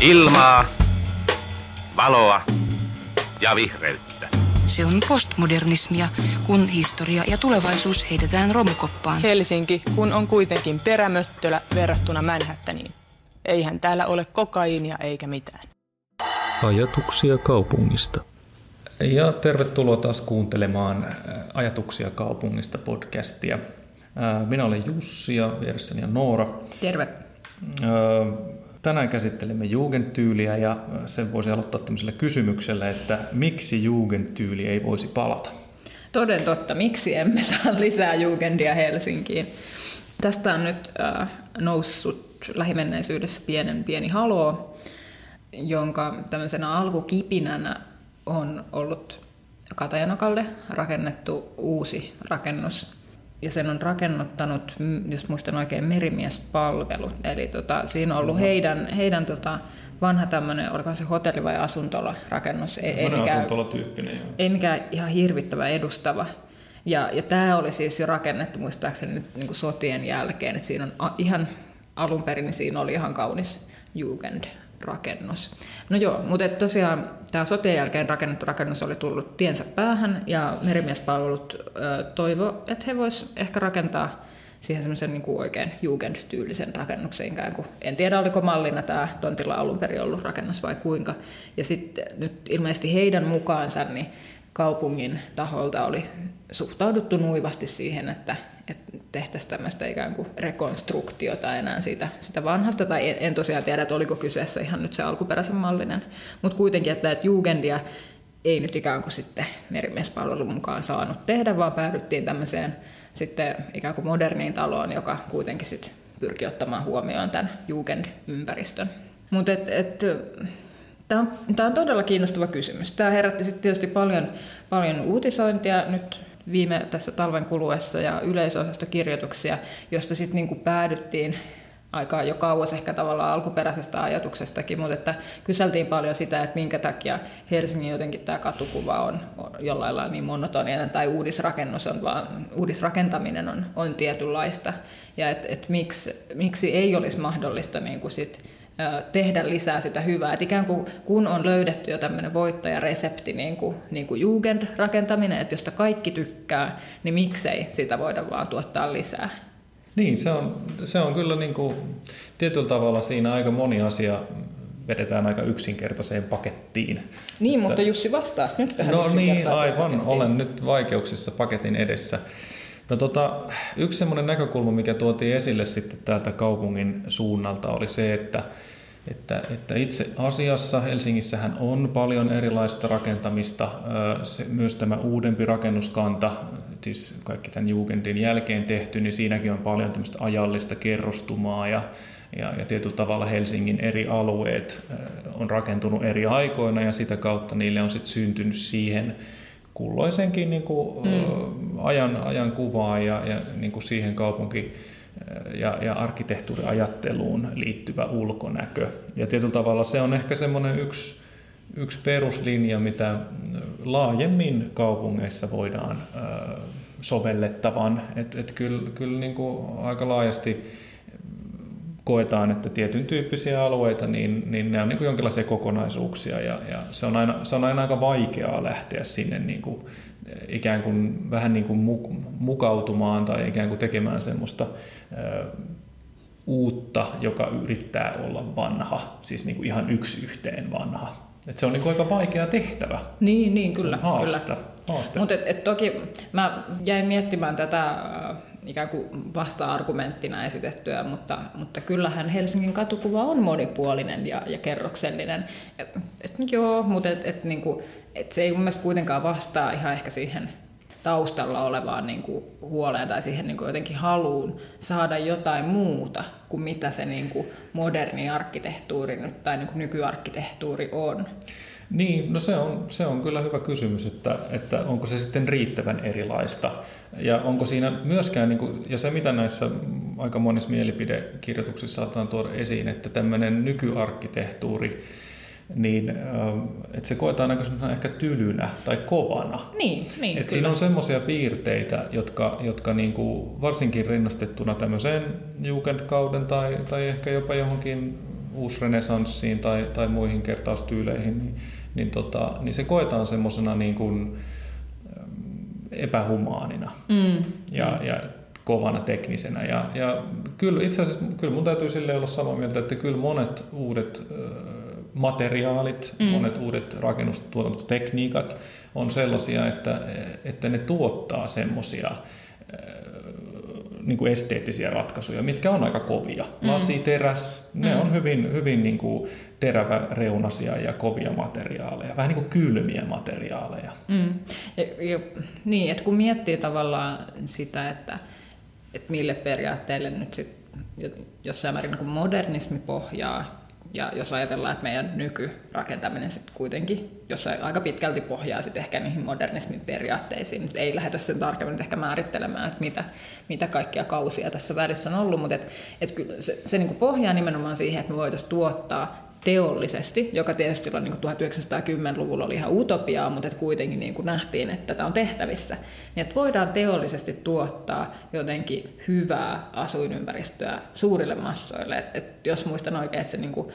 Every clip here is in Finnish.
Ilmaa, valoa ja vihreyttä. Se on postmodernismia, kun historia ja tulevaisuus heitetään romukoppaan. Helsinki, kun on kuitenkin perämöttölä verrattuna Manhattaniin. Eihän täällä ole kokaiinia eikä mitään. Ajatuksia kaupungista. Ja tervetuloa taas kuuntelemaan äh, Ajatuksia kaupungista podcastia. Äh, Minä olen Jussi ja vieressäni on Noora. Terve. Äh, Tänään käsittelemme jugendtyyliä ja sen voisi aloittaa tämmöisellä kysymyksellä, että miksi jugendtyyli ei voisi palata? Toden totta, miksi emme saa lisää jugendia Helsinkiin? Tästä on nyt äh, noussut lähimenneisyydessä pienen pieni halo, jonka tämmöisenä alkukipinänä on ollut Katajanakalle rakennettu uusi rakennus. Ja sen on rakennuttanut, jos muistan oikein, merimiespalvelut. Eli tota, siinä on ollut heidän, heidän tota, vanha tämmöinen, oliko se hotelli vai asuntola rakennus. Ei, ei mikään, asuntola-tyyppinen. Joo. Ei mikään ihan hirvittävä edustava. Ja, ja tämä oli siis jo rakennettu muistaakseni nyt niin kuin sotien jälkeen. Että siinä on a, ihan alun perin niin siinä oli ihan kaunis Jugend rakennus. No joo, mutta tosiaan tämä sotien jälkeen rakennettu rakennus oli tullut tiensä päähän ja merimiespalvelut toivo, että he vois ehkä rakentaa siihen semmoisen niin kuin oikein Jugend-tyylisen rakennuksen ikään kuin. En tiedä, oliko mallina tämä tontilla alun perin ollut rakennus vai kuinka. Ja sitten nyt ilmeisesti heidän mukaansa niin kaupungin taholta oli suhtauduttu nuivasti siihen, että, että tehtäisiin tämmöistä ikään kuin rekonstruktiota enää siitä, sitä vanhasta, tai en, en tosiaan tiedä, että oliko kyseessä ihan nyt se alkuperäisen mallinen, mutta kuitenkin, että, että Jugendia ei nyt ikään kuin sitten merimiespalvelun mukaan saanut tehdä, vaan päädyttiin tämmöiseen sitten ikään kuin moderniin taloon, joka kuitenkin sitten pyrki ottamaan huomioon tämän Jugend-ympäristön. Mutta et, et, Tämä on, tämä on todella kiinnostava kysymys. Tämä herätti sitten tietysti paljon, paljon uutisointia nyt viime tässä talven kuluessa ja yleisosastokirjoituksia, josta sitten niin päädyttiin aika jo kauas ehkä tavallaan alkuperäisestä ajatuksestakin, mutta että kyseltiin paljon sitä, että minkä takia Helsingin jotenkin tämä katukuva on, jollain lailla niin monotoninen tai uudisrakennus on vaan, uudisrakentaminen on, on tietynlaista ja että et miksi, miksi ei olisi mahdollista niin kuin sit tehdä lisää sitä hyvää. Et ikään kuin kun on löydetty jo tämmöinen voittajaresepti, niin kuin, niin kuin Jugend-rakentaminen, että josta kaikki tykkää, niin miksei sitä voida vaan tuottaa lisää? Niin, se on, se on kyllä niin kuin, tietyllä tavalla siinä aika moni asia vedetään aika yksinkertaiseen pakettiin. Niin, että, mutta Jussi vastaas nyt tähän No niin, aivan, pakettiin. olen nyt vaikeuksissa paketin edessä. No tota, yksi semmoinen näkökulma, mikä tuotiin esille sitten täältä kaupungin suunnalta oli se, että, että, että itse asiassa Helsingissähän on paljon erilaista rakentamista. Se, myös tämä uudempi rakennuskanta, siis kaikki tämän Jugendin jälkeen tehty, niin siinäkin on paljon tämmöistä ajallista kerrostumaa ja, ja, ja tietyllä tavalla Helsingin eri alueet on rakentunut eri aikoina ja sitä kautta niille on sitten syntynyt siihen kulloisenkin niin kuin, mm. ajan, ajan kuvaa ja, ja niin kuin siihen kaupunki- ja, ja arkkitehtuuriajatteluun liittyvä ulkonäkö. Ja tietyllä tavalla se on ehkä semmoinen yksi, yksi peruslinja, mitä laajemmin kaupungeissa voidaan sovellettavan. Että et kyllä, kyllä niin kuin aika laajasti koetaan, että tietyn tyyppisiä alueita, niin, niin ne on niin kuin jonkinlaisia kokonaisuuksia ja, ja se, on aina, se on aina aika vaikeaa lähteä sinne niin kuin, ikään kuin vähän niin kuin mukautumaan tai ikään kuin tekemään semmoista ö, uutta, joka yrittää olla vanha, siis niin kuin ihan yksi yhteen vanha. Et se on niin kuin aika vaikea tehtävä. Niin, niin kyllä. Haaste. kyllä. Mutta toki mä jäin miettimään tätä ikään kuin vasta-argumenttina esitettyä, mutta, mutta kyllähän Helsingin katukuva on monipuolinen ja, ja kerroksellinen. Et, et, joo, mutta et, et, niin kuin, et se ei mun mielestä kuitenkaan vastaa ihan ehkä siihen taustalla olevaan niin kuin huoleen tai siihen niin kuin jotenkin haluun saada jotain muuta kuin mitä se niin kuin moderni arkkitehtuuri tai niin kuin nykyarkkitehtuuri on. Niin, no se on, se on kyllä hyvä kysymys, että, että onko se sitten riittävän erilaista. Ja onko siinä myöskään, niin kuin, ja se mitä näissä aika monissa mielipidekirjoituksissa saatetaan tuoda esiin, että tämmöinen nykyarkkitehtuuri, niin että se koetaan aika ehkä tylynä tai kovana. Niin, niin että siinä on semmoisia piirteitä, jotka, jotka niin kuin varsinkin rinnastettuna tämmöiseen Jugendkauden tai, tai ehkä jopa johonkin uusrenesanssiin tai, tai muihin kertaustyyleihin, niin, niin, tota, niin se koetaan semmoisena niin kuin epähumaanina mm. ja, ja kovana teknisenä. Ja, ja kyllä itse asiassa kyllä mun täytyy sille olla samaa mieltä, että kyllä monet uudet materiaalit, mm. monet uudet rakennustuotantotekniikat on sellaisia, että, että ne tuottaa semmoisia niin kuin esteettisiä ratkaisuja, mitkä on aika kovia. Mm. Lasi, teräs, ne mm. on hyvin, hyvin niin kuin teräväreunasia ja kovia materiaaleja, vähän niin kuin kylmiä materiaaleja. Mm. Ja, ja, niin, että kun miettii tavallaan sitä, että, että mille periaatteelle nyt sit jossain määrin niin modernismi pohjaa, ja jos ajatellaan, että meidän nykyrakentaminen sitten kuitenkin, jossa aika pitkälti pohjaa sitten ehkä niihin modernismin periaatteisiin, nyt ei lähdetä sen tarkemmin ehkä määrittelemään, että mitä, mitä kaikkia kausia tässä välissä on ollut, mutta et, et kyllä se, se niin pohjaa nimenomaan siihen, että me voitaisiin tuottaa teollisesti, joka tietysti silloin niin 1910-luvulla oli ihan utopiaa, mutta että kuitenkin niin kuin nähtiin, että tätä on tehtävissä. Niin että voidaan teollisesti tuottaa jotenkin hyvää asuinympäristöä suurille massoille. Et, et jos muistan oikein, että se, niin kuin,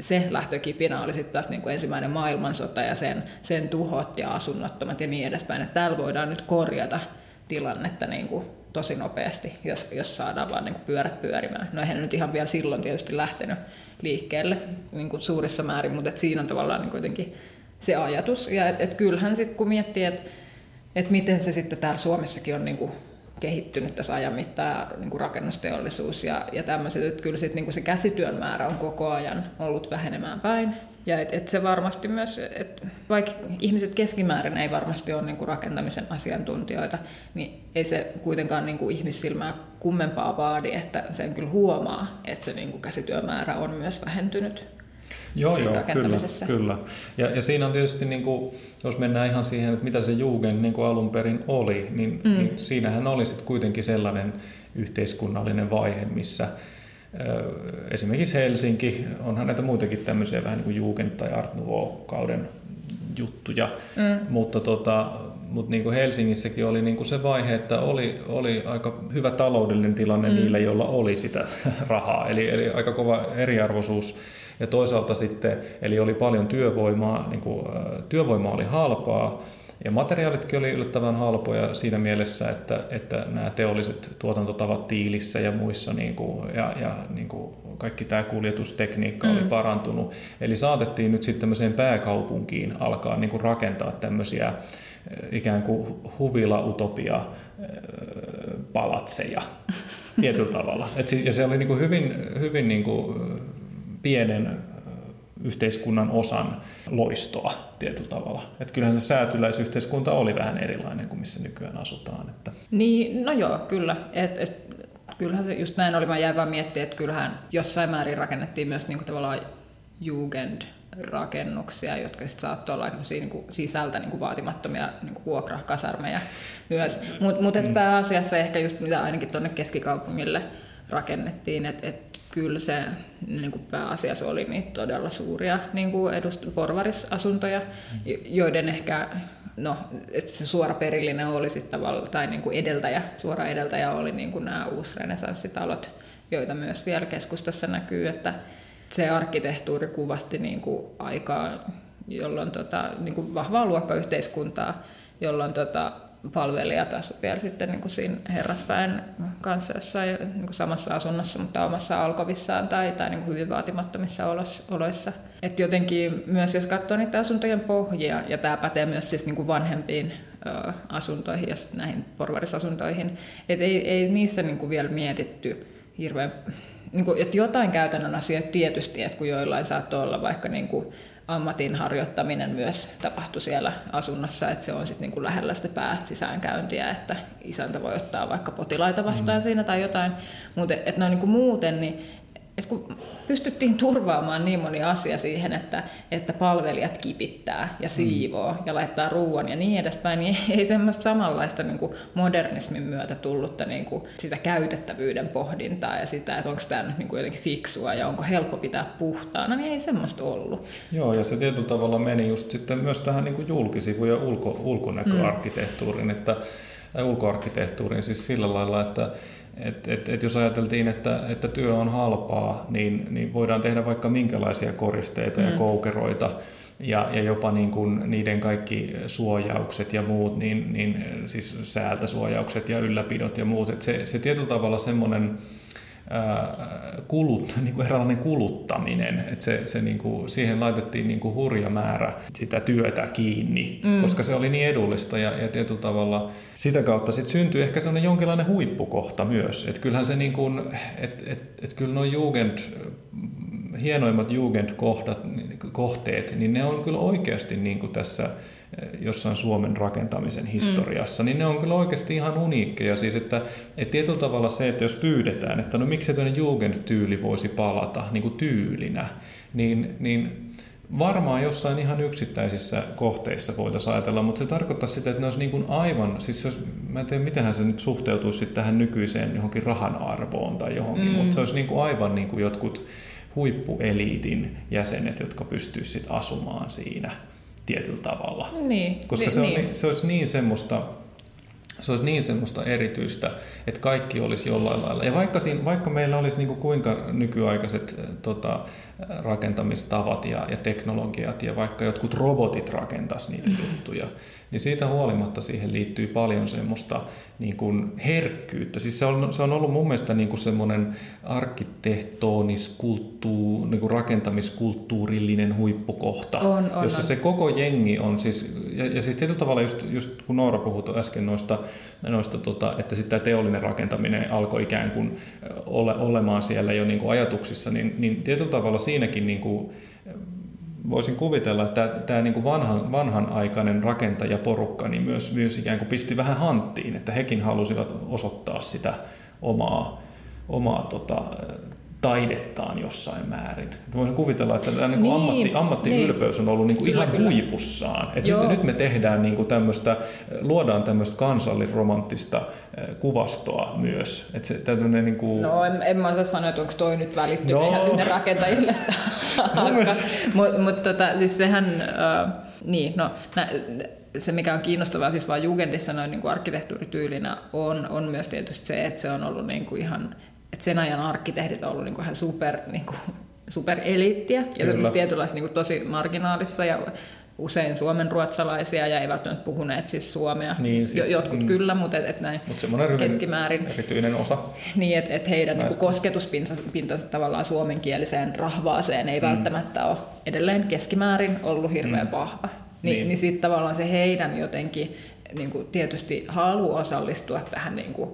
se lähtökipinä oli sitten taas niin kuin ensimmäinen maailmansota ja sen, sen tuhot ja asunnottomat ja niin edespäin. Että täällä voidaan nyt korjata tilannetta niin kuin tosi nopeasti, jos, jos saadaan vaan niin kuin pyörät pyörimään. No eihän nyt ihan vielä silloin tietysti lähtenyt liikkeelle niin kuin suurissa määrin, mutta et siinä on tavallaan niin kuitenkin se ajatus. Ja et, et kyllähän sitten kun miettii, että et miten se sitten täällä Suomessakin on niin kuin kehittynyt tässä ajan mittaan niin kuin rakennusteollisuus ja, ja tämmöiset, että kyllä sit, niin kuin se käsityön määrä on koko ajan ollut vähenemään päin. Ja et, et se varmasti myös, että vaikka ihmiset keskimäärin ei varmasti ole niin kuin rakentamisen asiantuntijoita, niin ei se kuitenkaan niin kuin ihmissilmää kummempaa vaadi, että sen kyllä huomaa, että se niin kuin käsityömäärä on myös vähentynyt. Joo, joo, kyllä, kyllä. Ja, ja siinä on tietysti, niin kuin, jos mennään ihan siihen, että mitä se Jugend niin kuin alun perin oli, niin, mm. niin siinähän oli sitten kuitenkin sellainen yhteiskunnallinen vaihe, missä Esimerkiksi Helsinki, onhan näitä muitakin tämmöisiä vähän niin kuin Jugend- tai Art Nouveau-kauden juttuja, mm. mutta, tota, mutta niin kuin Helsingissäkin oli niin kuin se vaihe, että oli, oli aika hyvä taloudellinen tilanne mm. niille, joilla oli sitä rahaa, eli, eli aika kova eriarvoisuus. Ja toisaalta sitten, eli oli paljon työvoimaa, niin kuin, työvoima oli halpaa, ja materiaalitkin oli yllättävän halpoja siinä mielessä, että, että nämä teolliset tuotantotavat tiilissä ja muissa niin kuin, ja, ja niin kuin kaikki tämä kuljetustekniikka mm. oli parantunut. Eli saatettiin nyt sitten tämmöiseen pääkaupunkiin alkaa niin kuin rakentaa tämmöisiä eh, ikään kuin huvila-utopia eh, palatseja tietyllä tavalla. Et siis, ja se oli niin kuin hyvin, hyvin niin kuin pienen yhteiskunnan osan loistoa tietyllä tavalla. Että kyllähän se säätyläisyhteiskunta oli vähän erilainen kuin missä nykyään asutaan. Että. Niin, no joo, kyllä. Et, et, kyllähän se just näin oli. Mä jäin vaan miettimään, että kyllähän jossain määrin rakennettiin myös niin kuin tavallaan Jugend rakennuksia, jotka sitten saattoi olla niin kuin sisältä niin kuin vaatimattomia niin kuin vuokrakasarmeja myös. Mutta mut, mut mm. pääasiassa ehkä just mitä ainakin tuonne keskikaupungille rakennettiin, että et kyllä se niin kuin pääasiassa oli niitä todella suuria niin kuin edust- porvarisasuntoja, joiden ehkä no, että se suora perillinen oli sitten tavallaan, tai niin kuin edeltäjä, suora edeltäjä oli niin kuin nämä uusrenesanssitalot, joita myös vielä keskustassa näkyy, että se arkkitehtuuri kuvasti niin kuin aikaa, jolloin tota, niin kuin vahvaa luokkayhteiskuntaa, jolloin tota, palvelijat asuivat vielä sitten niin kuin siinä herrasväen kanssa jossain niin kuin samassa asunnossa, mutta omassa alkovissaan tai, tai niin kuin hyvin vaatimattomissa oloissa. Et jotenkin myös jos katsoo niitä asuntojen pohjia, ja tämä pätee myös siis niin kuin vanhempiin ö, asuntoihin ja näihin porvarisasuntoihin, että ei, ei niissä niin kuin vielä mietitty hirveän, niin kuin, että jotain käytännön asioita tietysti, että kun joillain saattoi olla vaikka niin kuin ammatin harjoittaminen myös tapahtui siellä asunnossa, että se on sitten niinku lähellä sitä pääsisäänkäyntiä, että isäntä voi ottaa vaikka potilaita vastaan mm. siinä tai jotain, mutta että no niinku muuten, niin et kun pystyttiin turvaamaan niin moni asia siihen, että, että palvelijat kipittää ja mm. siivoo mm. ja laittaa ruoan ja niin edespäin, niin ei semmoista samanlaista niin kuin modernismin myötä tullutta niin kuin sitä käytettävyyden pohdintaa ja sitä, että onko tämä nyt niin kuin jotenkin fiksua ja onko helppo pitää puhtaana, niin ei semmoista ollut. Joo, ja se tietyllä tavalla meni just sitten myös tähän niin kuin julkisivu- ja ulko, ulkonäköarkkitehtuuriin, mm. että ulkoarkkitehtuuriin siis sillä lailla, että et, et, et jos ajateltiin, että, että työ on halpaa, niin, niin voidaan tehdä vaikka minkälaisia koristeita mm. ja koukeroita, ja, ja jopa niin kuin niiden kaikki suojaukset ja muut, niin, niin siis säältäsuojaukset ja ylläpidot ja muut, että se, se tietyllä tavalla semmoinen kulut, niin kuin eräänlainen kuluttaminen, että se, se niin kuin, siihen laitettiin niin kuin hurja määrä sitä työtä kiinni, mm. koska se oli niin edullista ja, ja tietyllä tavalla sitä kautta sitten syntyi ehkä sellainen jonkinlainen huippukohta myös, että kyllähän se niin kuin, että et, et kyllä nuo Jugend hienoimmat Jugend-kohteet, niin ne on kyllä oikeasti niin kuin tässä jossain Suomen rakentamisen historiassa, mm. niin ne on kyllä oikeasti ihan uniikkeja. Siis että, että tietyllä tavalla se, että jos pyydetään, että no miksi tämmöinen Jugend-tyyli voisi palata niin kuin tyylinä, niin, niin varmaan jossain ihan yksittäisissä kohteissa voitaisiin ajatella, mutta se tarkoittaa sitä, että ne olisi niin kuin aivan, siis se, mä en tiedä miten se nyt suhteutuisi tähän nykyiseen johonkin rahan arvoon tai johonkin, mm. mutta se olisi niin kuin aivan niin kuin jotkut huippueliitin jäsenet, jotka pystyisivät asumaan siinä tietyllä tavalla. Niin, Koska se, on, niin. se olisi niin semmoista se olisi niin semmoista erityistä, että kaikki olisi jollain lailla. Ja vaikka, siinä, vaikka meillä olisi niin kuin kuinka nykyaikaiset tota, rakentamistavat ja, ja teknologiat ja vaikka jotkut robotit rakentaisi niitä juttuja, niin siitä huolimatta siihen liittyy paljon semmoista niin kuin herkkyyttä. Siis se on, se on ollut mun mielestä niin kuin semmoinen arkkitehtonis, kulttuur, niin kuin rakentamiskulttuurillinen huippukohta, on, on, jossa on. se koko jengi on siis, ja, ja siis tietyllä tavalla just, just kun Noora puhui äsken noista, noista tota, että sitten tämä teollinen rakentaminen alkoi ikään kuin ole, olemaan siellä jo niin kuin ajatuksissa, niin, niin tietyllä tavalla siinäkin niin kuin, voisin kuvitella, että tämä niin kuin vanhan, vanhanaikainen rakentajaporukka niin myös, myös ikään kuin pisti vähän hanttiin, että hekin halusivat osoittaa sitä omaa, omaa tota, taidettaan jossain määrin. Voisin kuvitella, että tämä niin niin, ammatti, ammattiylpeys niin. on ollut niin kuin ihan kyllä. huipussaan. Nyt, nyt me tehdään niin kuin tämmöistä, luodaan tämmöistä kansallisromanttista eh, kuvastoa myös. Että se, niin kuin... No en, en mä osaa sanoa, että onko toi nyt välittynyt no. ihan sinne rakentajille Mutta mut, tota, siis sehän, äh, niin, no, nä, se, mikä on kiinnostavaa siis vaan Jugendissa noin niin kuin arkkitehtuurityylinä on, on myös tietysti se, että se on ollut niin kuin ihan että sen ajan arkkitehdit on ollut niin kuin ihan super, niin kuin, supereliittiä ja tietynlaista niin kuin tosi marginaalissa ja usein suomen ruotsalaisia ja ei välttämättä puhuneet siis suomea. Niin, siis, Jotkut mm, kyllä, mutta et, et näin Mut keskimäärin. erityinen osa. Niin, että et heidän niin kosketuspintansa tavallaan suomenkieliseen rahvaaseen ei mm. välttämättä ole edelleen keskimäärin ollut hirveän mm. vahva. Ni, niin, niin sitten tavallaan se heidän jotenkin niin kuin tietysti halu osallistua tähän niin kuin,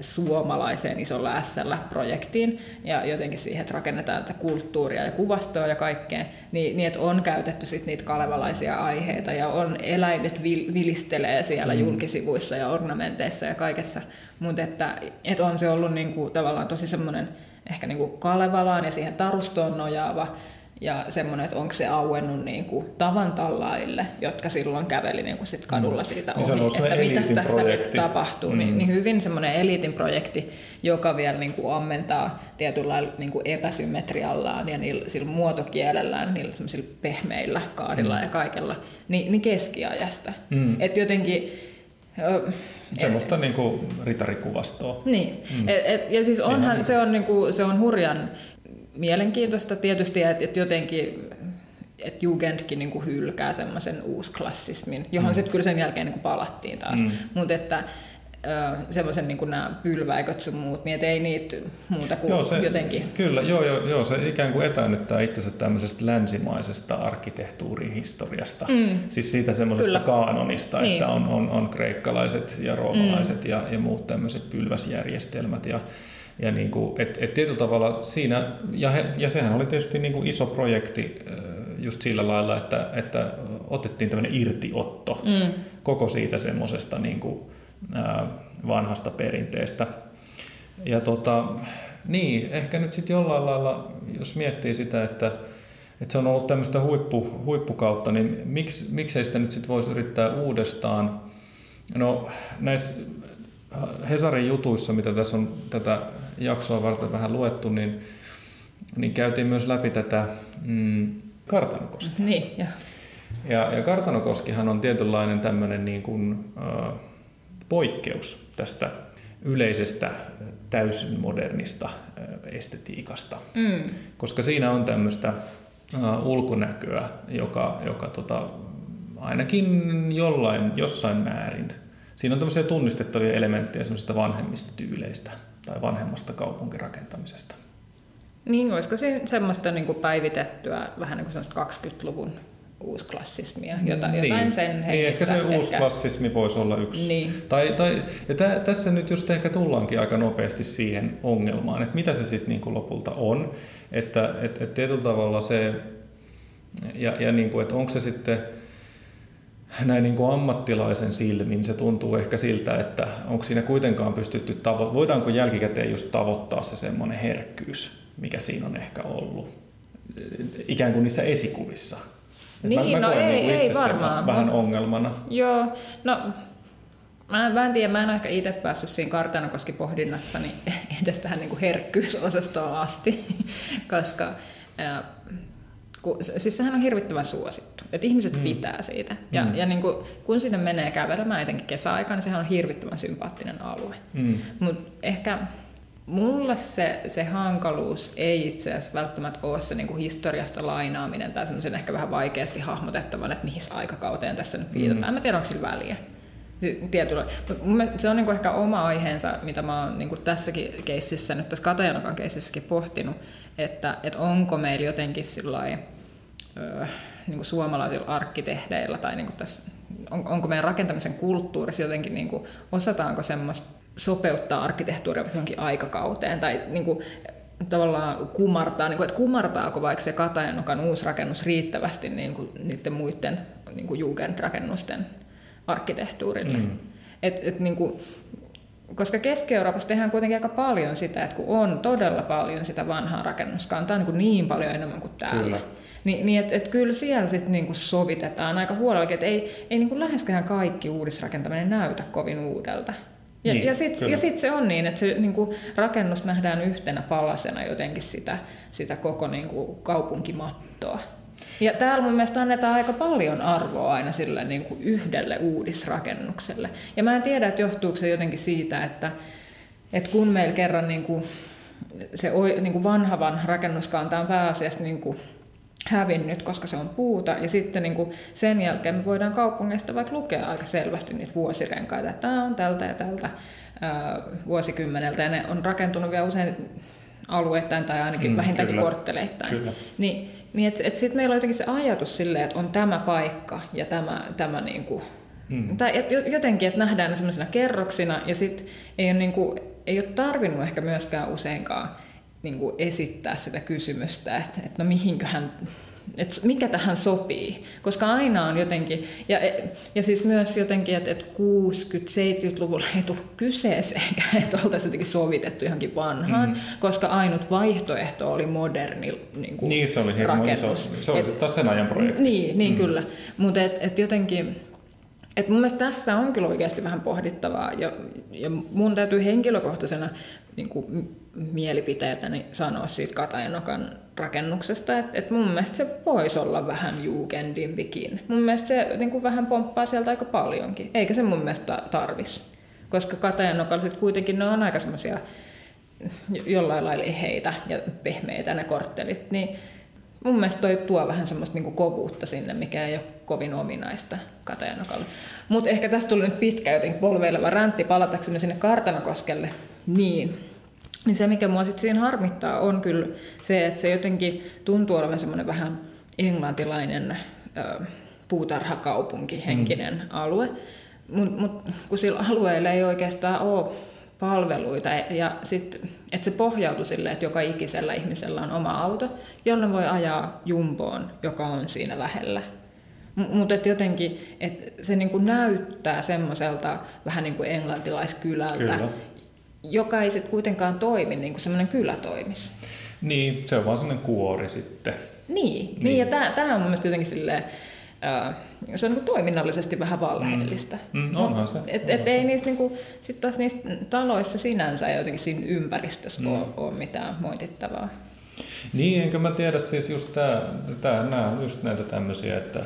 suomalaiseen isolla s projektiin ja jotenkin siihen, että rakennetaan tätä kulttuuria ja kuvastoa ja kaikkea, niin, niin että on käytetty sit niitä kalevalaisia aiheita ja on eläimet vil, vilistelee siellä mm. julkisivuissa ja ornamenteissa ja kaikessa, mutta että, että on se ollut niinku tavallaan tosi semmoinen ehkä niinku Kalevalaan ja siihen tarustoon nojaava ja semmoinen, että onko se auennut niin kuin tavan tallaille, jotka silloin käveli niin kuin sit kadulla mm. siitä ohi, niin että mitä tässä projekti. nyt tapahtuu. Niin, mm. Niin, niin hyvin semmoinen eliitin projekti, joka vielä niin kuin ammentaa tietyllä niin kuin epäsymmetriallaan ja niillä, sillä muotokielellään, niillä semmoisilla pehmeillä kaadilla mm. ja kaikella, niin, niin keskiajasta. Mm. Että jotenkin... Semmoista et, niin kuin ritarikuvastoa. Niin, mm. et, et, ja siis onhan, se on, niin kuin, se on hurjan mielenkiintoista tietysti, että, että jotenkin että Jugendkin niin kuin hylkää semmoisen uusklassismin, johon mm. sitten kyllä sen jälkeen niin kuin palattiin taas. Mm. Mutta että semmoisen niin nämä pylväiköt sun muut, niin ei niitä muuta kuin joo, se, jotenkin. Kyllä, joo, joo, joo, se ikään kuin etäännyttää itsensä tämmöisestä länsimaisesta arkkitehtuurihistoriasta. Mm. Siis siitä semmoisesta kyllä. kaanonista, niin. että on, on, on kreikkalaiset ja roomalaiset mm. ja, ja muut tämmöiset pylväsjärjestelmät ja ja niin kuin, et, et tietyllä tavalla siinä, ja, he, ja sehän oli tietysti niin kuin iso projekti just sillä lailla, että, että otettiin tämmöinen irtiotto mm. koko siitä semmoisesta niin kuin, vanhasta perinteestä. Ja tota, niin, ehkä nyt sitten jollain lailla, jos miettii sitä, että, että se on ollut tämmöistä huippu, huippukautta, niin miksi, miksei sitä nyt sitten voisi yrittää uudestaan? No näissä Hesarin jutuissa, mitä tässä on tätä jaksoa varten vähän luettu, niin, niin käytiin myös läpi tätä mm, Kartanokoskea. Niin, jo. Ja, ja Kartanokoskihan on tietynlainen tämmöinen niin kuin, äh, poikkeus tästä yleisestä täysin modernista estetiikasta. Mm. Koska siinä on tämmöistä ulkonäköä, joka, joka tota, ainakin jollain, jossain määrin. Siinä on tämmöisiä tunnistettavia elementtejä semmoisista vanhemmista tyyleistä tai vanhemmasta kaupunkirakentamisesta. Niin, olisiko se semmoista niin kuin päivitettyä, vähän niin kuin 20-luvun uusklassismia, jota, niin. jotain sen henkistä. Niin, ehkä se uusklassismi voisi olla yksi. Niin. Tai, tai, ja tä, tässä nyt just ehkä tullaankin aika nopeasti siihen ongelmaan, että mitä se sitten niin lopulta on. Että et, et tietyllä tavalla se, ja, ja niin kuin, että onko se sitten näin niin kuin ammattilaisen silmin se tuntuu ehkä siltä, että onko siinä kuitenkaan pystytty tavo- voidaanko jälkikäteen just tavoittaa se semmoinen herkkyys, mikä siinä on ehkä ollut ikään kuin niissä esikuvissa. Niin, mä, mä no ei, niin ei varmaan. Vähän ongelmana. Joo, no Mä, mä en tiedä, mä en ole ehkä itse päässyt siinä Kartanokoski pohdinnassa niin edes tähän niin kuin herkkyysosastoon asti, koska kun, siis sehän on hirvittävän suosittu, että ihmiset mm. pitää siitä. Ja, mm. ja niin kuin, kun sinne menee kävelemään etenkin kesäaikaan, niin sehän on hirvittävän sympaattinen alue. Mm. Mutta ehkä mulle se, se hankaluus ei itse asiassa välttämättä ole se niin kuin historiasta lainaaminen tai semmoisen ehkä vähän vaikeasti hahmotettavan, että mihin aikakauteen tässä nyt viitataan. Mm. En mä tiedä, onko sillä väliä. Tietyllä. Se on niin kuin ehkä oma aiheensa, mitä mä oon niin kuin tässäkin keississä, nyt tässä Katajanokan keississäkin pohtinut, että, että onko meillä jotenkin sillai, niin kuin suomalaisilla arkkitehdeillä tai niin kuin tässä, on, onko meidän rakentamisen kulttuurissa jotenkin, niin kuin, osataanko semmoista sopeuttaa arkkitehtuuria johonkin aikakauteen tai niin kuin, tavallaan kumartaa, niin kuin, että kumartaako vaikka se Katajanokan uusi rakennus riittävästi niin kuin, niiden muiden niin kuin Jugendrakennusten arkkitehtuurille. Mm. Et, et, niin kuin, koska Keski-Euroopassa tehdään kuitenkin aika paljon sitä, että kun on todella paljon sitä vanhaa rakennuskantaa, niin, kuin niin paljon enemmän kuin täällä. Kyllä. Ni, niin että et kyllä siellä sitten niinku sovitetaan aika huolella, että ei, ei niinku läheskään kaikki uudisrakentaminen näytä kovin uudelta. Ja, niin, ja sitten sit se on niin, että se niinku, rakennus nähdään yhtenä palasena jotenkin sitä, sitä koko niinku, kaupunkimattoa. Ja täällä mun mielestä annetaan aika paljon arvoa aina sille niin kuin yhdelle uudisrakennukselle. Ja mä en tiedä, että johtuuko se jotenkin siitä, että, että kun meillä kerran niin kuin se niin kuin vanha vanha rakennuskanta on pääasiassa niin kuin hävinnyt, koska se on puuta. Ja sitten niin kuin sen jälkeen me voidaan kaupungeista vaikka lukea aika selvästi niitä vuosirenkaita, että tämä on tältä ja tältä ää, vuosikymmeneltä. Ja ne on rakentunut vielä usein alueittain tai ainakin mm, vähintäänkin kyllä. kortteleittain. Kyllä. Niin, niin et, et sitten meillä on jotenkin se ajatus silleen, että on tämä paikka ja tämä, tämä niin kuin, mm. tai et jotenkin, että nähdään ne sellaisina kerroksina ja sitten ei ole, niin kuin, ei ole tarvinnut ehkä myöskään useinkaan niin kuin esittää sitä kysymystä, että, että no mihinköhän että mikä tähän sopii, koska aina on jotenkin, ja, ja siis myös jotenkin, että, että 60-70-luvulla ei tule kyseeseenkään, että oltaisiin jotenkin sovitettu johonkin vanhaan, mm. koska ainut vaihtoehto oli moderni niin kuin Niin, se oli hirveän iso, se oli et, taas sen ajan projekti. Niin, niin mm. kyllä, mutta et, et jotenkin, et mun mielestä tässä on kyllä oikeasti vähän pohdittavaa, ja, ja mun täytyy henkilökohtaisena niin kuin mielipiteitäni sanoa siitä Katajanokan rakennuksesta, että et mun mielestä se voisi olla vähän juukendimpikin. Mun mielestä se niin kuin vähän pomppaa sieltä aika paljonkin, eikä se mun mielestä tarvis. Koska Katajanokalla kuitenkin ne on aika semmoisia jollain lailla eheitä ja pehmeitä ne korttelit, niin mun mielestä toi tuo vähän semmoista niin kovuutta sinne, mikä ei ole kovin ominaista Katajanokalle. Mutta ehkä tästä tuli nyt pitkä jotenkin polveileva räntti palataksemme sinne Kartanokoskelle. Niin, niin se, mikä mua sitten siinä harmittaa, on kyllä se, että se jotenkin tuntuu olevan semmoinen vähän englantilainen ö, puutarhakaupunki, henkinen mm. alue. Mutta mut, kun sillä alueella ei oikeastaan ole palveluita ja sit, että se pohjautui sille, että joka ikisellä ihmisellä on oma auto, jolle voi ajaa jumboon, joka on siinä lähellä. Mutta jotenkin et se niinku näyttää semmoiselta vähän niin kuin englantilaiskylältä, Kyllä joka ei sitten kuitenkaan toimi niin kuin semmoinen kylä toimisi. Niin, se on vaan semmoinen kuori sitten. Niin, niin. niin ja tämä on mun mielestä jotenkin silleen, se on niin toiminnallisesti vähän valheellista. Mm. Mm, onhan se. Et, et ei niistä, niin kuin, sit taas niissä taloissa sinänsä ja jotenkin siinä ympäristössä mm. ole, ole mitään moitittavaa. Niin, enkä mä tiedä, siis just tää, tää, nämä on just näitä tämmöisiä, että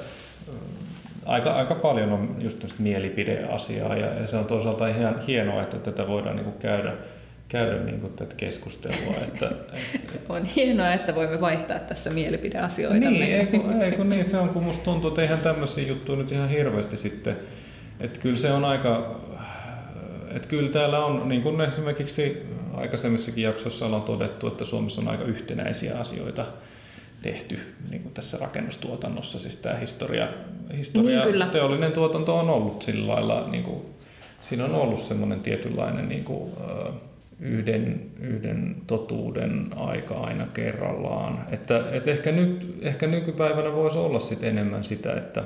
aika, aika paljon on just tämmöistä mielipideasiaa ja, ja se on toisaalta ihan hienoa, että tätä voidaan niin kuin käydä, käydä niin kuin tätä keskustelua. Että, On hienoa, että voimme vaihtaa tässä mielipideasioita. niin, ei kun, ei kun niin se on, kun musta tuntuu, että eihän tämmöisiä juttuja nyt ihan hirveästi sitten, että kyllä se on aika, että kyllä täällä on, niin kuin esimerkiksi aikaisemmissakin jaksoissa ollaan todettu, että Suomessa on aika yhtenäisiä asioita tehty niin kuin tässä rakennustuotannossa. Siis tämä historia, historia Niin, kyllä. teollinen tuotanto on ollut sillä lailla, niin kuin, siinä on ollut semmoinen tietynlainen niin kuin, ö, yhden, yhden totuuden aika aina kerrallaan. Että, että ehkä, nyt, ehkä nykypäivänä voisi olla sit enemmän sitä, että,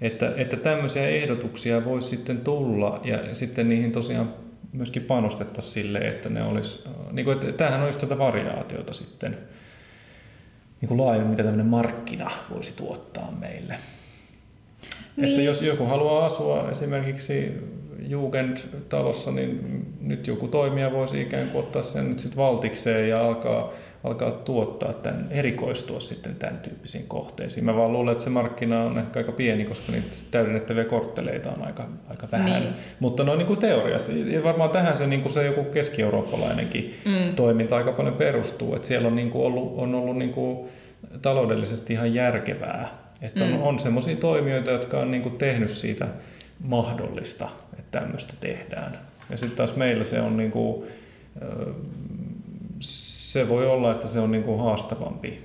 että, että tämmöisiä ehdotuksia voisi sitten tulla ja sitten niihin tosiaan myöskin panostettaisiin sille, että ne olisi, niin kuin, että tämähän on just tätä variaatiota sitten, niin kuin laajemmin, mitä tämmöinen markkina voisi tuottaa meille. Niin. Että jos joku haluaa asua esimerkiksi Jugend-talossa, niin nyt joku toimija voisi ikään kuin ottaa sen nyt sitten valtikseen ja alkaa, alkaa tuottaa tämän, erikoistua sitten tämän tyyppisiin kohteisiin. Mä vaan luulen, että se markkina on ehkä aika pieni, koska niitä täydennettäviä kortteleita on aika, aika vähän. Niin. Mutta noin niin kuin teoriassa, ja varmaan tähän se, niin kuin se joku keski-eurooppalainenkin mm. toiminta aika paljon perustuu, että siellä on, niin kuin ollut, on ollut niin kuin taloudellisesti ihan järkevää. Että on, mm. on semmoisia toimijoita, jotka on niin kuin tehnyt siitä mahdollista, että tämmöistä tehdään. Ja sitten taas meillä se on niin kuin, ö, se voi olla, että se on niin kuin haastavampi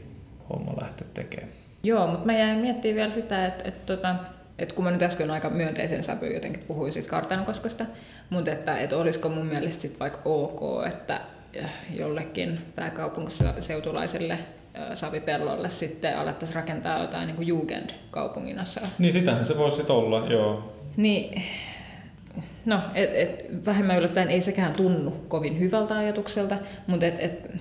homma lähteä tekemään. Joo, mutta mä jäin miettimään vielä sitä, että, että, tota, että kun mä nyt äsken aika myönteisen sävyyn jotenkin puhuin siitä Kartanokoskesta, mutta että, että olisiko mun mielestä sit vaikka ok, että jollekin pääkaupunkiseutulaiselle savipellolle sitten alettaisiin rakentaa jotain niin kuin Jugend-kaupunginosaa. Niin sitähän se voisi olla, joo. Niin, no, et, et, vähemmän yllättäen ei sekään tunnu kovin hyvältä ajatukselta, mutta et, et,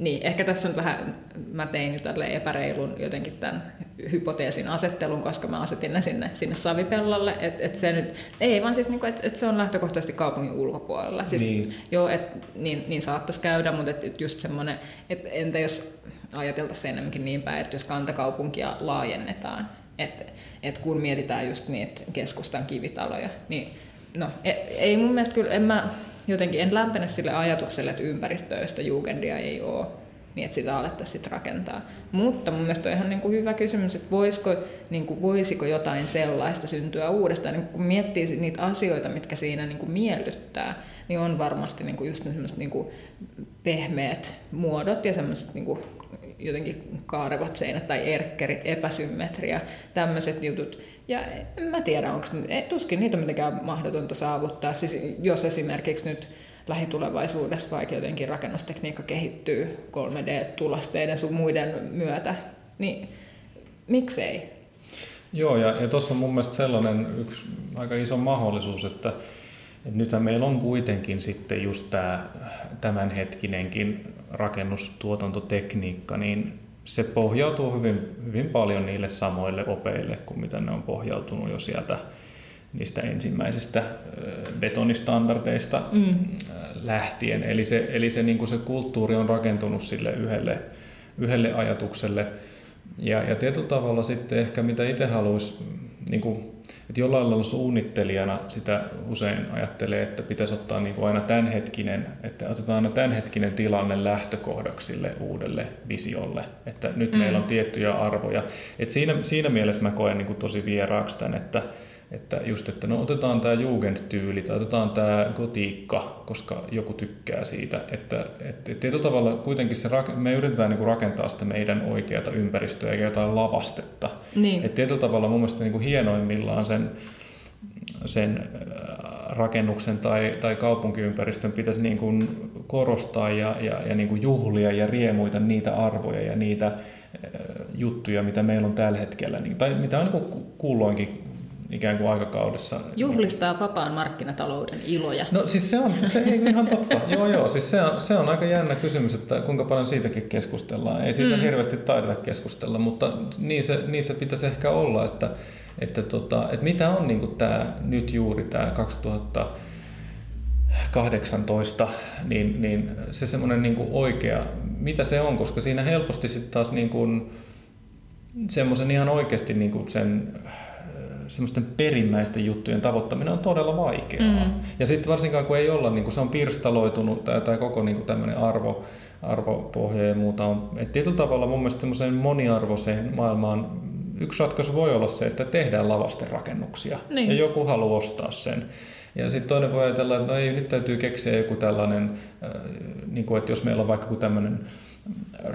niin, ehkä tässä on vähän, mä tein jo tälleen epäreilun jotenkin tämän hypoteesin asettelun, koska mä asetin ne sinne, sinne savipellalle, että et se nyt, ei vaan siis, niinku, että et se on lähtökohtaisesti kaupungin ulkopuolella. Siis, Niin. Joo, et, niin, niin saattaisi käydä, mutta et, et just semmoinen, että entä jos ajateltaisiin enemmänkin niin päin, että jos kantakaupunkia laajennetaan, että et kun mietitään just niitä keskustan kivitaloja, niin no e- ei mun mielestä kyllä, en mä jotenkin en lämpene sille ajatukselle, että ympäristöistä jugendia ei ole, niin että sitä alettaisiin sit rakentaa. Mutta mun mielestä on ihan niin kuin hyvä kysymys, että voisiko, niin kuin, voisiko jotain sellaista syntyä uudestaan. Niin kun miettii niitä asioita, mitkä siinä niin kuin miellyttää, niin on varmasti niin kuin just niin kuin pehmeät muodot ja semmoiset niin jotenkin kaarevat seinät tai erkkerit, epäsymmetria, tämmöiset jutut. Ja en mä tiedä, onko tuskin niitä on mitenkään mahdotonta saavuttaa. Siis jos esimerkiksi nyt lähitulevaisuudessa vaikka jotenkin rakennustekniikka kehittyy 3D-tulosteiden sun muiden myötä, niin miksei? Joo, ja, ja tuossa on mun mielestä sellainen yksi aika iso mahdollisuus, että nythän meillä on kuitenkin sitten just tämä tämänhetkinenkin rakennustuotantotekniikka, niin se pohjautuu hyvin, hyvin paljon niille samoille opeille kuin mitä ne on pohjautunut jo sieltä niistä ensimmäisistä betonistandardeista mm. lähtien. Eli se, eli se, niin kuin se kulttuuri on rakentunut sille yhdelle, yhdelle ajatukselle. Ja, ja tietyllä tavalla sitten ehkä mitä itse haluaisi, niin että jollain lailla suunnittelijana sitä usein ajattelee, että pitäisi ottaa niin kuin aina tämänhetkinen, että otetaan aina tämänhetkinen tilanne lähtökohdaksi sille uudelle visiolle, että nyt mm. meillä on tiettyjä arvoja. Et siinä, siinä mielessä mä koen niin kuin tosi vieraaksi tämän, että, että just, että no otetaan tämä Jugend-tyyli tai otetaan tämä gotiikka, koska joku tykkää siitä. Että, että tietyllä tavalla kuitenkin se, me yritetään niin kuin rakentaa sitä meidän oikeata ympäristöä eikä jotain lavastetta. Niin. Että tietyllä tavalla mun mielestä niin kuin hienoimmillaan sen, sen rakennuksen tai, tai kaupunkiympäristön pitäisi niin kuin korostaa ja, ja, ja niin kuin juhlia ja riemuita niitä arvoja ja niitä juttuja, mitä meillä on tällä hetkellä, niin, tai mitä on niin kulloinkin ikään kuin aikakaudessa. Juhlistaa vapaan markkinatalouden iloja. No siis se on, se ei ihan totta. joo, joo, siis se on, se on aika jännä kysymys, että kuinka paljon siitäkin keskustellaan. Ei siitä mm. hirveästi taideta keskustella, mutta niin se, niin se pitäisi ehkä olla, että, että, tota, että mitä on niin tämä nyt juuri tämä 2000 18, niin, niin se semmoinen niin oikea, mitä se on, koska siinä helposti sitten taas niin kuin semmoisen ihan oikeasti niin kuin sen semmoisten perimmäisten juttujen tavoittaminen on todella vaikeaa. Mm. Ja sitten varsinkaan kun ei olla, niin kuin se on pirstaloitunut tai, tai koko niin tämmöinen arvo, arvopohja ja muuta on. Et tietyllä tavalla mun mielestä semmoiseen moniarvoiseen maailmaan yksi ratkaisu voi olla se, että tehdään lavasterakennuksia niin. ja joku haluaa ostaa sen. Ja sitten toinen voi ajatella, että no ei, nyt täytyy keksiä joku tällainen, äh, niin kuin, että jos meillä on vaikka tämmöinen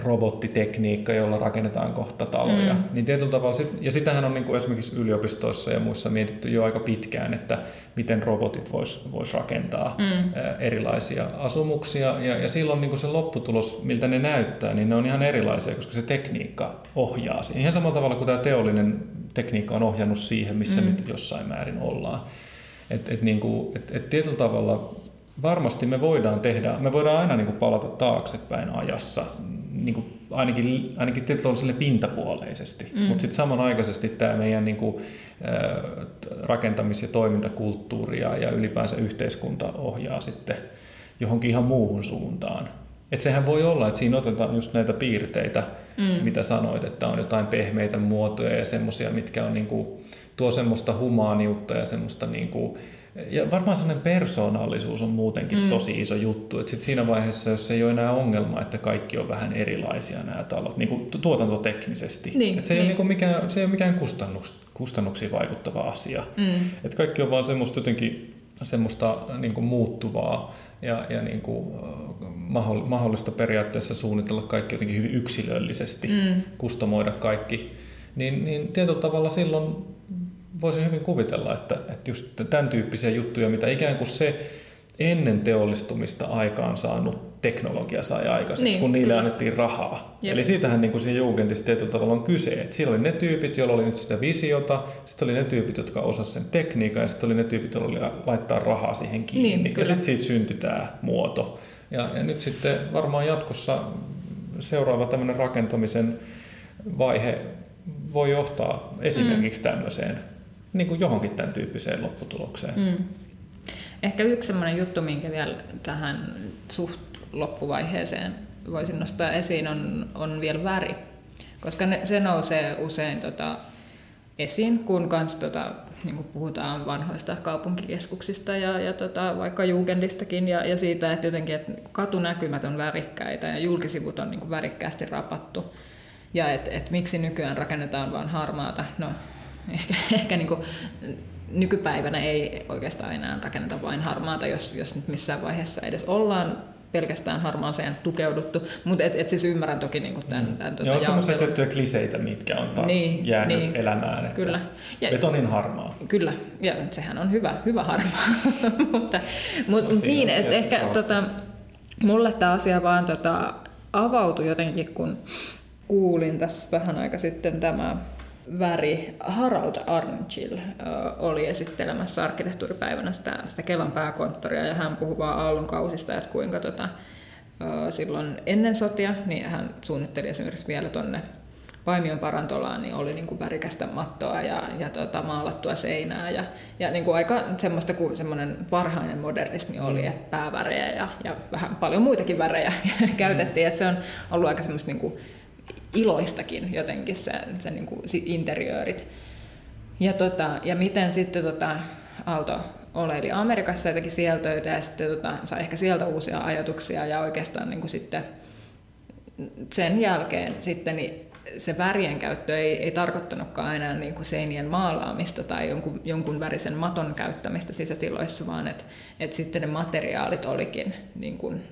robottitekniikka, jolla rakennetaan kohta taloja. Mm. Niin tietyllä tavalla, sit, ja sitähän on niin kuin esimerkiksi yliopistoissa ja muissa mietitty jo aika pitkään, että miten robotit vois, vois rakentaa mm. erilaisia asumuksia. Ja, ja silloin niin kuin se lopputulos, miltä ne näyttää, niin ne on ihan erilaisia, koska se tekniikka ohjaa siihen. Ihan samalla tavalla kuin tämä teollinen tekniikka on ohjannut siihen, missä mm. nyt jossain määrin ollaan. Et, et niin kuin, et, et tietyllä tavalla varmasti me voidaan tehdä, me voidaan aina niin kuin palata taaksepäin ajassa, niin kuin ainakin, ainakin sille pintapuoleisesti, mm. mutta sitten samanaikaisesti tämä meidän niin kuin, rakentamis- ja toimintakulttuuri ja ylipäänsä yhteiskunta ohjaa sitten johonkin ihan muuhun suuntaan. Et sehän voi olla, että siinä otetaan just näitä piirteitä, mm. mitä sanoit, että on jotain pehmeitä muotoja ja semmoisia, mitkä on niin kuin, tuo semmoista humaaniutta ja semmoista niin kuin, ja varmaan sellainen persoonallisuus on muutenkin mm. tosi iso juttu. Että sit siinä vaiheessa, jos ei ole enää ongelma, että kaikki on vähän erilaisia nämä talot, niin kuin tuotantoteknisesti. Niin, että se, ei niin. Ole niin mikään, se ei ole mikään kustannuks, kustannuksiin vaikuttava asia. Mm. Että kaikki on vaan semmoista jotenkin semmoista niin kuin muuttuvaa ja, ja niin kuin, mahdollista periaatteessa suunnitella kaikki jotenkin hyvin yksilöllisesti, mm. kustomoida kaikki. Niin, niin tietyllä tavalla silloin voisin hyvin kuvitella, että, että just tämän tyyppisiä juttuja, mitä ikään kuin se ennen teollistumista aikaan saanut teknologia sai aikaiseksi, niin, kun niille kyllä. annettiin rahaa. Jep. Eli siitähän niin kuin siinä Jugendissa tietyllä tavalla on kyse. Että siellä oli ne tyypit, joilla oli nyt sitä visiota, sitten oli ne tyypit, jotka osasivat sen tekniikan, ja sitten oli ne tyypit, joilla oli laittaa rahaa siihen kiinni. Niin, ja sitten siitä syntyi tämä muoto. Ja, ja nyt sitten varmaan jatkossa seuraava tämmöinen rakentamisen vaihe voi johtaa esimerkiksi mm. tämmöiseen niin kuin johonkin tämän tyyppiseen lopputulokseen. Mm. Ehkä yksi sellainen juttu, minkä vielä tähän suht loppuvaiheeseen voisin nostaa esiin, on, on vielä väri. Koska ne, se nousee usein tota, esiin, kun kans, tota, niin kuin puhutaan vanhoista kaupunkikeskuksista ja, ja tota, vaikka Jugendistakin ja, ja siitä, että jotenkin että katunäkymät on värikkäitä ja julkisivut on niin kuin värikkäästi rapattu. Ja että et miksi nykyään rakennetaan vain harmaata. No, ehkä, ehkä niin kuin nykypäivänä ei oikeastaan enää rakenneta vain harmaata, jos, jos nyt missään vaiheessa edes ollaan pelkästään harmaaseen tukeuduttu, mutta et, et siis ymmärrän toki niin kuin tämän, mm. tämän tuota, Joo, semmoisia tiettyjä kliseitä, mitkä on ta- niin, jäänyt niin, elämään, että kyllä. Ja, betonin harmaa. Kyllä, ja sehän on hyvä, hyvä harmaa, mutta mut, no, niin, että ehkä tota, mulle tämä asia vaan tota, avautui jotenkin, kun kuulin tässä vähän aika sitten tämä väri Harald Arnchill oli esittelemässä arkkitehtuuripäivänä sitä, sitä Kelan pääkonttoria ja hän puhui vaan aallonkausista, että kuinka tota, silloin ennen sotia niin hän suunnitteli esimerkiksi vielä tuonne Paimion parantolaan niin oli niin kuin värikästä mattoa ja, ja tota, maalattua seinää ja, ja niin kuin aika semmoista kuin semmoinen varhainen modernismi oli, mm. että päävärejä ja, ja vähän paljon muitakin värejä käytettiin, että se on ollut aika semmoista niin kuin iloistakin jotenkin se, se niin kuin interiöörit. Ja, tota, ja miten sitten tota, Aalto oleili Amerikassa ja teki siellä töitä ja sitten tota, sai ehkä sieltä uusia ajatuksia ja oikeastaan niin kuin sitten sen jälkeen sitten niin se värien käyttö ei, ei tarkoittanutkaan enää niin kuin seinien maalaamista tai jonkun, jonkun värisen maton käyttämistä sisätiloissa, vaan että et sitten ne materiaalit olikin niin kuin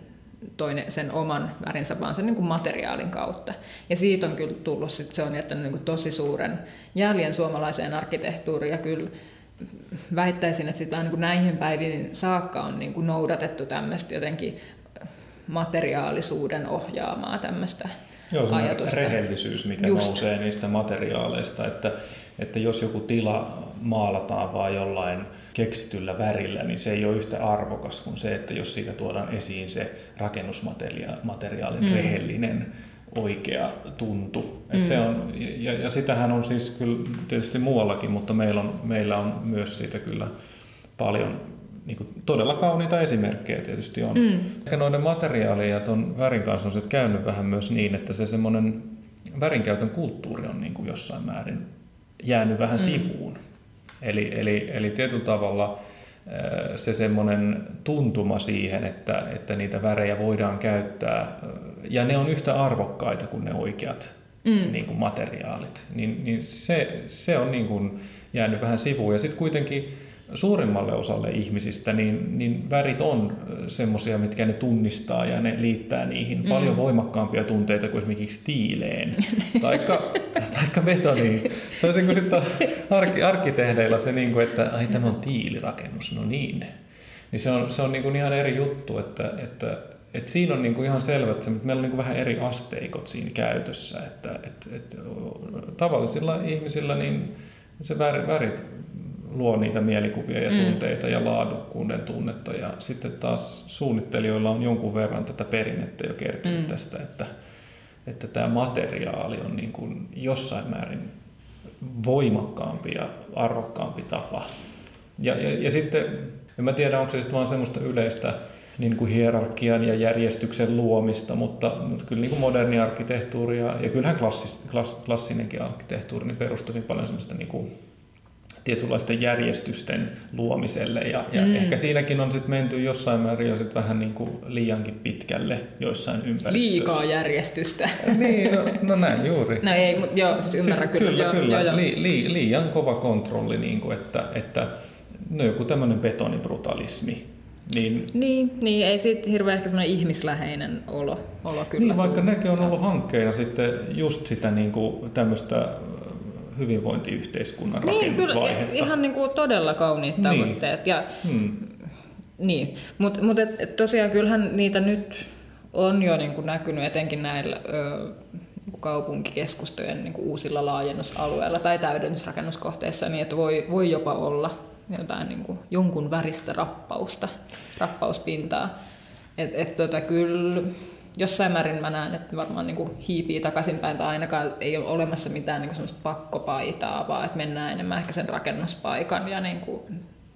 toinen sen oman värinsä, vaan sen niin kuin materiaalin kautta. Ja siitä on kyllä tullut, sit se on jättänyt niin kuin tosi suuren jäljen suomalaiseen arkkitehtuuriin ja kyllä väittäisin, että sitä niin kuin näihin päiviin saakka on niin kuin noudatettu tämmöistä jotenkin materiaalisuuden ohjaamaa tämmöistä Joo, ajatusta. rehellisyys, mikä Just. nousee niistä materiaaleista, että, että jos joku tila maalataan vaan jollain keksityllä värillä, niin se ei ole yhtä arvokas kuin se, että jos siitä tuodaan esiin se rakennusmateriaalin mm. rehellinen oikea tuntu. Et mm. se on, ja, ja sitähän on siis kyllä tietysti muuallakin, mutta meillä on, meillä on myös siitä kyllä paljon niin kuin todella kauniita esimerkkejä tietysti on. Mm. Ehkä noiden materiaalien ja tuon värin kanssa on se käynyt vähän myös niin, että se semmoinen värinkäytön kulttuuri on niin kuin jossain määrin jäänyt vähän mm. sivuun. Eli, eli, eli tietyllä tavalla se semmoinen tuntuma siihen, että, että niitä värejä voidaan käyttää, ja ne on yhtä arvokkaita kuin ne oikeat mm. niin kuin materiaalit, niin, niin se, se on niin kuin jäänyt vähän sivuun. Ja sitten kuitenkin suurimmalle osalle ihmisistä, niin, niin värit on semmoisia, mitkä ne tunnistaa ja ne liittää niihin mm. paljon voimakkaampia tunteita kuin esimerkiksi tiileen taikka, taikka betoniin. Toisin kuin sitten arki, arkkitehdeillä se, niin kuin, että ai tämä on tiilirakennus, no niin. Niin se on, se on niin kuin ihan eri juttu, että, että et siinä on niinku ihan selvä, että meillä on niinku vähän eri asteikot siinä käytössä. Että, et, et, tavallisilla ihmisillä niin se värit luo niitä mielikuvia ja mm. tunteita mm. ja laadukkuuden tunnetta. Ja sitten taas suunnittelijoilla on jonkun verran tätä perinnettä jo kertynyt mm. tästä, että, että tämä materiaali on niin kuin jossain määrin voimakkaampi ja arvokkaampi tapa. Ja, ja, ja sitten, en mä tiedä, onko se sitten vaan semmoista yleistä niin kuin hierarkian ja järjestyksen luomista, mutta, mutta kyllä niin kuin moderni arkkitehtuuri ja, ja kyllähän klassis, klass, klassinenkin arkkitehtuuri niin perustuu niin paljon semmoista niin kuin tietynlaisten järjestysten luomiselle. Ja, ja mm. ehkä siinäkin on sitten menty jossain määrin jo sit vähän niin kuin liiankin pitkälle joissain ympäristöissä. Liikaa järjestystä. niin, no, no näin juuri. No ei, mutta joo, siis ymmärrän siis kyllä. Kyllä, joo, kyllä. Joo, joo. Li, li, liian kova kontrolli, niin kuin, että, että no joku tämmöinen betonibrutalismi. Niin, niin, niin, ei siitä hirveän ehkä semmoinen ihmisläheinen olo, olo kyllä. Niin, vaikka nekin on ollut hankkeina sitten just sitä niin kuin tämmöistä hyvinvointiyhteiskunnan niin, rakennusvaihetta. Kyllä, ihan niin kuin todella kauniit niin. tavoitteet. Ja, hmm. niin. Mutta mut et, et tosiaan kyllähän niitä nyt on jo niin kuin näkynyt etenkin näillä ö, niin kaupunkikeskustojen niin kuin uusilla laajennusalueilla tai täydennysrakennuskohteissa, niin että voi, voi jopa olla jotain niin kuin, jonkun väristä rappausta, rappauspintaa. Et, et, tota, kyllä jossain määrin mä näen, että varmaan niin kuin hiipii takaisinpäin tai ainakaan ei ole olemassa mitään niin kuin semmoista pakkopaitaa, vaan että mennään enemmän ehkä sen rakennuspaikan ja niin kuin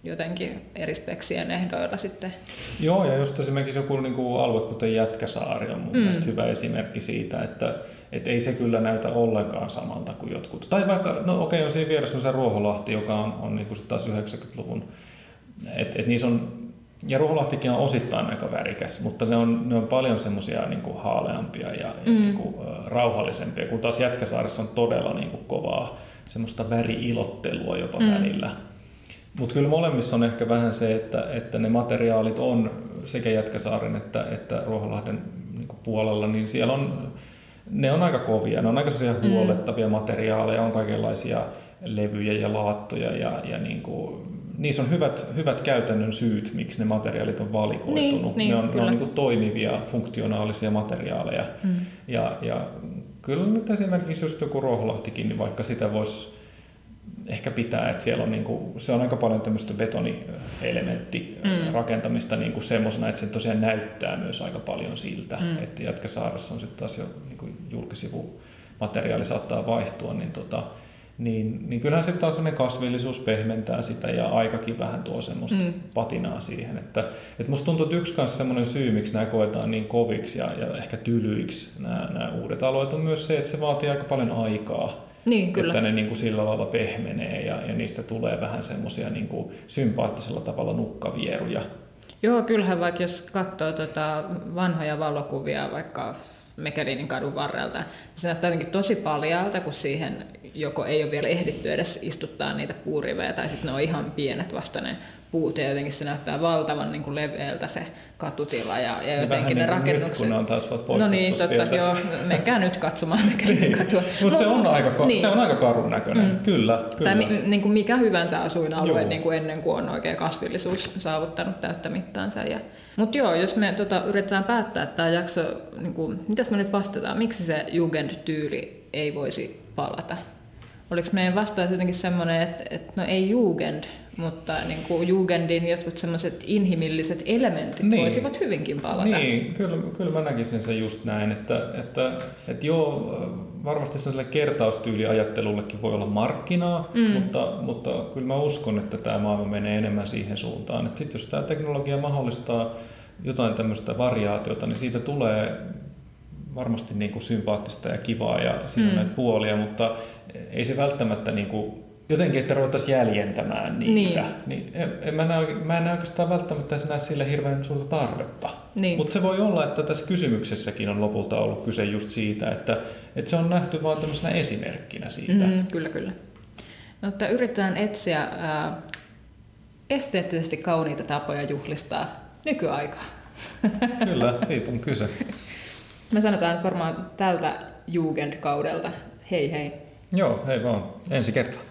jotenkin eri speksien ehdoilla sitten. Joo, ja just esimerkiksi joku niin kuin alue, kuten Jätkäsaari on mun mm. mielestä hyvä esimerkki siitä, että et ei se kyllä näytä ollenkaan samalta kuin jotkut. Tai vaikka, no okei, okay, on siinä vieressä se Ruoholahti, joka on, on niin kuin taas 90-luvun, että et niissä on ja Ruoholahtikin on osittain aika värikäs, mutta ne on, ne on paljon semmoisia niin haaleampia ja, ja mm. niin kuin, rauhallisempia, kun taas Jätkäsaaressa on todella niin kuin, kovaa semmoista väriilottelua jopa mm. välillä. Mutta kyllä molemmissa on ehkä vähän se, että, että ne materiaalit on sekä Jätkäsaaren että, että Ruoholahden niin puolella, niin siellä on, ne on aika kovia, ne on aika mm. huolettavia materiaaleja, on kaikenlaisia levyjä ja laattoja ja, ja niin kuin, niissä on hyvät, hyvät käytännön syyt, miksi ne materiaalit on valikoitunut. Niin, niin, ne on, ne on niin kuin toimivia, funktionaalisia materiaaleja. Mm. Ja, ja kyllä nyt esimerkiksi just joku Ruoholahtikin, niin vaikka sitä voisi ehkä pitää, että siellä on, niin kuin, se on aika paljon tämmöistä betonielementti mm. rakentamista niin kuin semmoisena, että se tosiaan näyttää myös aika paljon siltä, mm. että Jätkäsaaressa on sitten taas jo niin kuin julkisivumateriaali saattaa vaihtua, niin tota, niin, niin kyllähän sitten taas kasvillisuus pehmentää sitä ja aikakin vähän tuo semmoista mm. patinaa siihen. Että, että musta tuntuu, että yksi kanssa semmoinen syy, miksi nämä koetaan niin koviksi ja, ja ehkä tylyiksi nämä, nämä uudet alueet on myös se, että se vaatii aika paljon aikaa. Niin, kyllä. Että ne niin kuin sillä lailla pehmenee ja, ja niistä tulee vähän semmoisia niin kuin sympaattisella tavalla nukkavieruja. Joo, kyllähän vaikka jos katsoo tota vanhoja valokuvia vaikka Mekelinin kadun varrelta. Se näyttää jotenkin tosi paljalta, kun siihen joko ei ole vielä ehditty edes istuttaa niitä puurivejä, tai sitten ne on ihan pienet vasta ne puut, ja jotenkin se näyttää valtavan niin kuin leveältä se katutila, ja, ja jotenkin ne niin rakennukset... Nyt, kun ne on taas vasta No niin, totta, sieltä. joo, menkää nyt katsomaan Mekelinin niin. katua. Mutta se, on aika, niin. se on aika karun näköinen, mm. kyllä, kyllä. Tai mi, niin kuin mikä hyvänsä asuinalue niin kuin ennen kuin on oikein kasvillisuus saavuttanut täyttä mittaansa. Ja, mutta joo, jos me tota, yritetään päättää että tämä jakso, niin kuin, mitäs me nyt vastataan, miksi se Jugend-tyyli ei voisi palata? Oliko meidän vastaus jotenkin semmoinen, että, että no ei Jugend, mutta niin kuin Jugendin jotkut semmoiset inhimilliset elementit niin. voisivat hyvinkin palata. Niin, kyllä, kyllä mä näkisin sen just näin, että, että, että joo, varmasti sellaiselle kertaustyyliajattelullekin voi olla markkinaa, mm. mutta, mutta kyllä mä uskon, että tämä maailma menee enemmän siihen suuntaan. Että sit jos tämä teknologia mahdollistaa jotain tämmöistä variaatiota, niin siitä tulee varmasti niin kuin sympaattista ja kivaa ja siinä mm. on näitä puolia, mutta ei se välttämättä niin kuin jotenkin, että ruvettaisiin jäljentämään niitä. Niin. Niin en, en mä, näe, mä en näe oikeastaan välttämättä näe sille hirveän suurta tarvetta. Niin. Mutta se voi olla, että tässä kysymyksessäkin on lopulta ollut kyse just siitä, että, että se on nähty vain tämmöisenä esimerkkinä siitä. Mm, kyllä, kyllä. Mutta yritetään etsiä ää, esteettisesti kauniita tapoja juhlistaa nykyaikaa. Kyllä, siitä on kyse. Me sanotaan varmaan tältä Jugendkaudelta hei hei. Joo, hei vaan. Ensi kertaa.